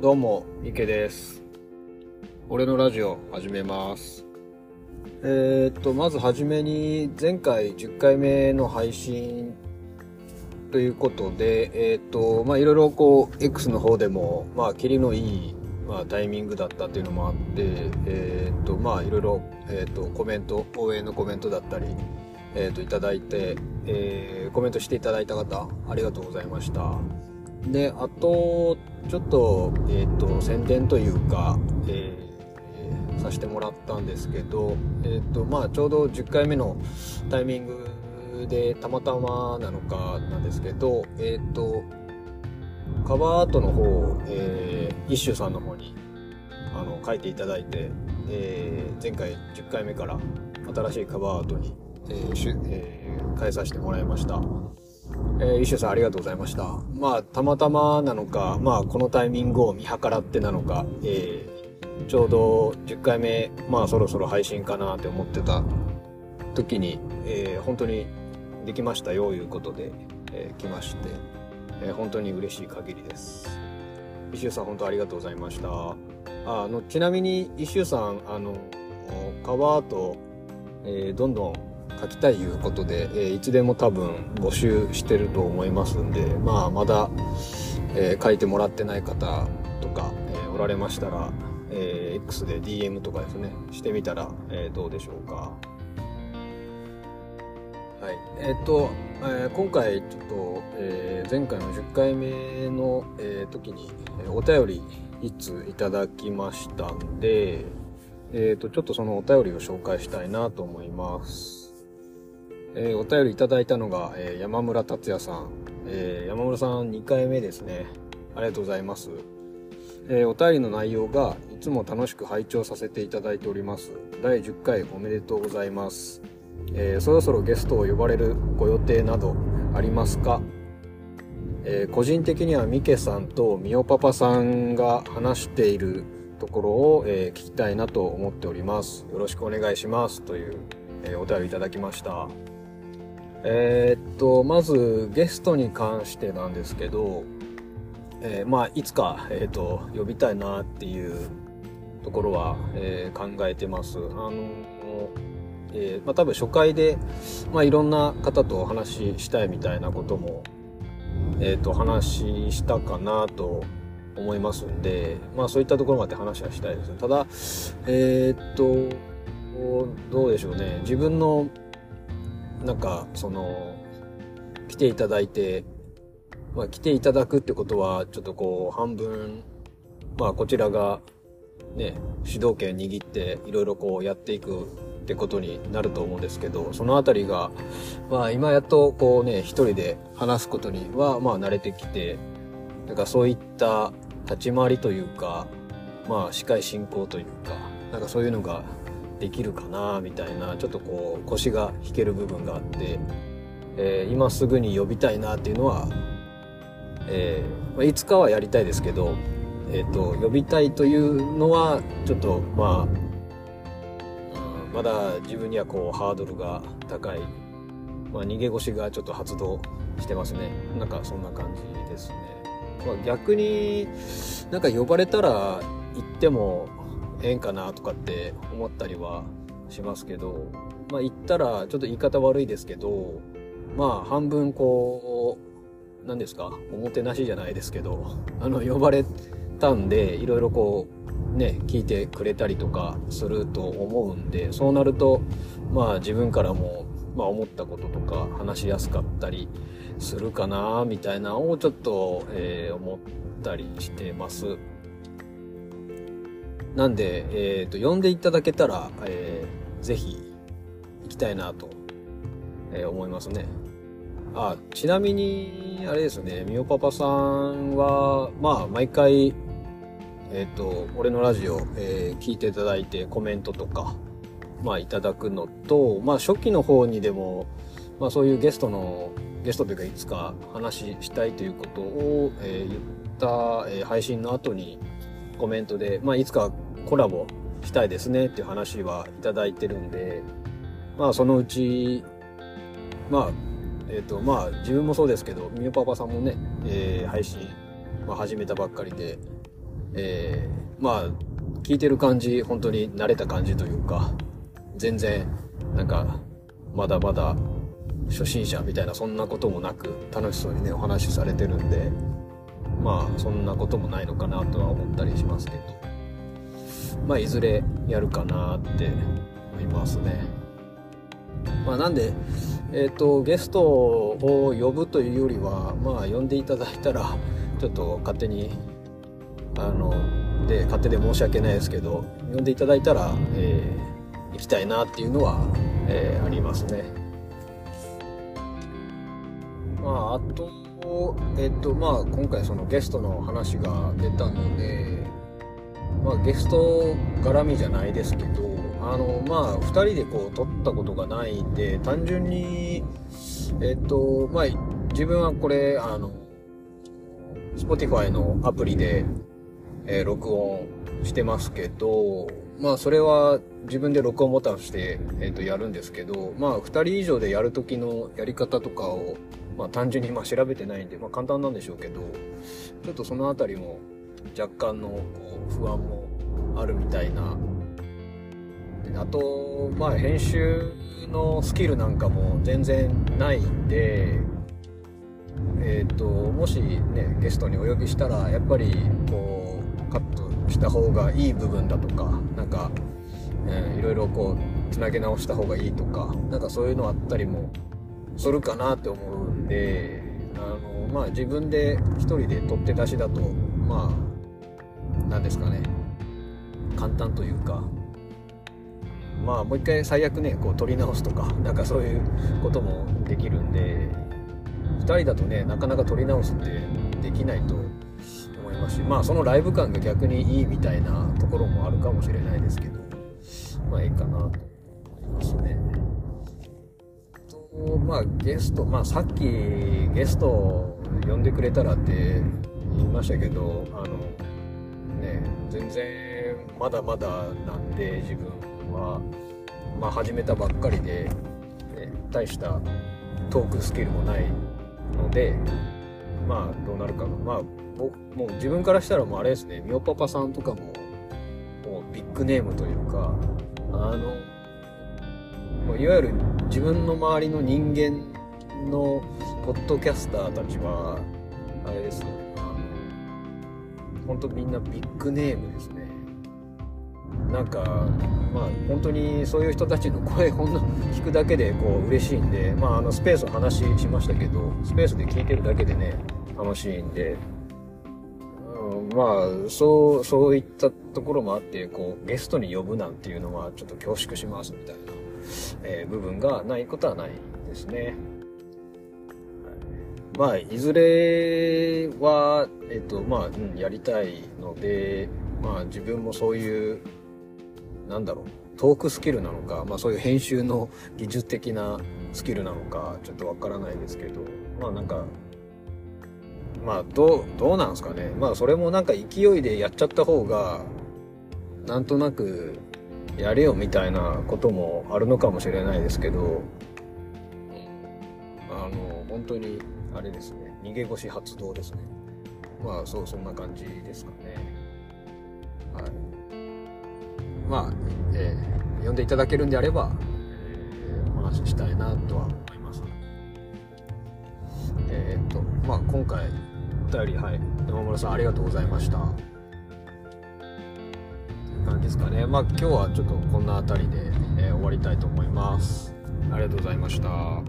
どうも、池です。俺のラジオ始めます。えーっと、まずはじめに、前回10回目の配信ということで、えーっと、まあいろいろこう、X の方でも、まあ、キリのいい、まあ、タイミングだったっていうのもあって、えーっと、まあいろいろ、えーっと、コメント、応援のコメントだったり、えーっと、いただいて、えーコメントしていただいた方、ありがとうございました。で、あと、ちょっと、えっ、と、宣伝というか、えーさせてもらったんですけど、えっ、と、まあ、ちょうど10回目のタイミングで、たまたまなのかなんですけど、えっ、と、カバーアートの方を、えー、一周さんの方に、あの、書いていただいて、えー前回10回目から新しいカバーアートに、えーえー変えさせてもらいました。えー、イシュさんありがとうございました。まあ、たまたまなのか、まあ、このタイミングを見計らってなのか、えーちょうど10回目、まあ、そろそろ配信かなって思ってた時に、えー本当にできましたよ、いうことで、えー来まして、えー本当に嬉しい限りです。イシュさん本当ありがとうございました。あの、ちなみに、イシュさん、あの、カバーアート、えーどんどん書きたいいうことで、えーいつでも多分募集してると思いますんで、まあ、まだ、えー書いてもらってない方とか、えーおられましたら、えー X で DM とかですね、してみたら、えーどうでしょうか。はい。えっ、と、えー今回ちょっと、えー前回の10回目の、えー時に、えお便り一通いただきましたんで、えっ、と、ちょっとそのお便りを紹介したいなと思います。えーお便りいただいたのが、えー山村達也さん。えー山村さん2回目ですね。ありがとうございます。えお便りの内容が、いつも楽しく拝聴させていただいております。第10回おめでとうございます。えそろそろゲストを呼ばれるご予定などありますか？え個人的にはミケさんとミオパパさんが話しているところを、え聞きたいなと思っております。よろしくお願いします。という、えお便りいただきました。えーっと、まずゲストに関してなんですけど、えーまあ、いつか、えーっと、呼びたいなっていうところは、えー考えてます。あの、えーまあ、多分初回で、まあ、いろんな方とお話ししたいみたいなことも、えっ、と、話したかなと思いますんで、まあそういったところまで話はしたいです。ただ、えっ、と、どうでしょうね。自分の、なんか、その、来ていただいて、まあ来ていただくってことは、ちょっとこう、半分、まあこちらが、ね、主導権握って、いろいろこうやっていくってことになると思うんですけど、そのあたりが、まあ今やっとこうね、一人で話すことにはまあ慣れてきて、なんかそういった立ち回りというか、まあ司会進行というか、なんかそういうのができるかなみたいな、ちょっとこう腰が引ける部分があって、えー今すぐに呼びたいなっていうのは、えーまあいつかはやりたいですけど、えっ、と、呼びたいというのは、ちょっとまあ、まだ自分にはこうハードルが高い、まあ、逃げ腰がちょっと発動してますね。なんかそんな感じですね、まあ、逆になんか呼ばれたら行ってもええんかなとかって思ったりはしますけどまあ行ったらちょっと言い方悪いですけどまあ半分こう何ですかおもてなしじゃないですけど あの呼ばれたんでいろいろこうね、聞いてくれたりとかすると思うんで、そうなると、まあ自分からも、まあ思ったこととか話しやすかったりするかな、みたいなのをちょっと、えー思ったりしてます。なんで、えっ、と、呼んでいただけたら、えーぜひ行きたいなと、えー思いますね。あ、ちなみに、あれですね、みおパパさんは、まあ毎回、えっ、と、俺のラジオ、えー聞いていただいてコメントとか、まあいただくのと、まあ初期の方にでも、まあそういうゲストの、ゲストというかいつか話したいということを、えー言った、えー配信の後にコメントで、まあいつかコラボしたいですねっていう話はいただいてるんで、まあそのうち、まあ、えっ、と、まあ自分もそうですけど、みおパパさんもね、えー配信、まあ始めたばっかりで、えー、まあ、聞いてる感じ、本当に慣れた感じというか、全然、なんか、まだまだ初心者みたいなそんなこともなく楽しそうにねお話しされてるんでまあそんなこともないのかなとは思ったりしますけど。まあいずれやるかなって思いますねまあなんでえ、ー、とゲストを呼ぶというよりはまあ呼んでいただいたらちょっと勝手にあので勝手で申し訳ないですけど呼んでいただいたら、えー、行きたいなっていうのは、えー、ありますね。まあ、あと、えっと、まあ、今回そのゲストの話が出たので、まあ、ゲスト絡みじゃないですけど、あの、まあ、2人でこう、撮ったことがないんで、単純に、えっと、まあ、自分はこれ、あの、Spotify のアプリで、えー、録音してますけど、まあそれは自分で録音ボタンをして、え、ー、とやるんですけど、まあ2人以上でやるときのやり方とかをまあ単純にまあ調べてないんで、まあ簡単なんでしょうけど、ちょっとそのあたりも若干のこう不安もあるみたいな。あと、まあ編集のスキルなんかも全然ないんで、えっ、ー、と、もしね、ゲストにお呼びしたら、やっぱりこう、カットした方がいい部分だとか、なんか、えー、いろいろこう、つなげ直した方がいいとか、なんかそういうのあったりもするかなって思うんで、あの、まあ自分で一人で取って出しだと、まあ、なんですかね、簡単というか、まあもう一回最悪ね、こう取り直すとか、なんかそういうこともできるんで、2人だとね、なかなか取り直すってできないと思いますし、まあそのライブ感が逆にいいみたいなところもあるかもしれないですけど、まあいいかなと思いますね。まあゲスト、まあさっきゲスト呼んでくれたらって言いましたけど、あの、ね、全然まだまだなんで自分は、まあ始めたばっかりで、ね、大したトークスキルもないので、まあどうなるかまあもう自分からしたらもうあれですね、みおパパさんとかも、もうビッグネームというか、あの、いわゆる自分の周りの人間のポッドキャスターたちはあれですね本当みんなビッグネームですねなんかまあ本当にそういう人たちの声ほんの聞くだけでこう嬉しいんでまああのスペースお話ししましたけどスペースで聞いてるだけでね楽しいんで、うん、まあそうそういったところもあってこうゲストに呼ぶなんていうのはちょっと恐縮しますみたいなえー、部分がないことはないですね。まあ、いずれは、えっと、まあ、うん、やりたいので、まあ、自分もそういう、なんだろう、トークスキルなのか、まあ、そういう編集の技術的なスキルなのか、ちょっとわからないですけど、まあ、なんか、まあ、どう、どうなんですかね。まあ、それもなんか勢いでやっちゃった方が、なんとなく、やれよみたいなこともあるのかもしれないですけど、あの、本当に、あれですね、逃げ腰発動ですね。まあ、そう、そんな感じですかね。はい。まあ、えー、呼んでいただけるんであれば、えー、お話ししたいなとは思います。えー、っと、まあ、今回、お便り、はい、山村さんありがとうございました。感じですかね。まあ今日はちょっとこんな辺りで、えー、終わりたいと思います。ありがとうございました。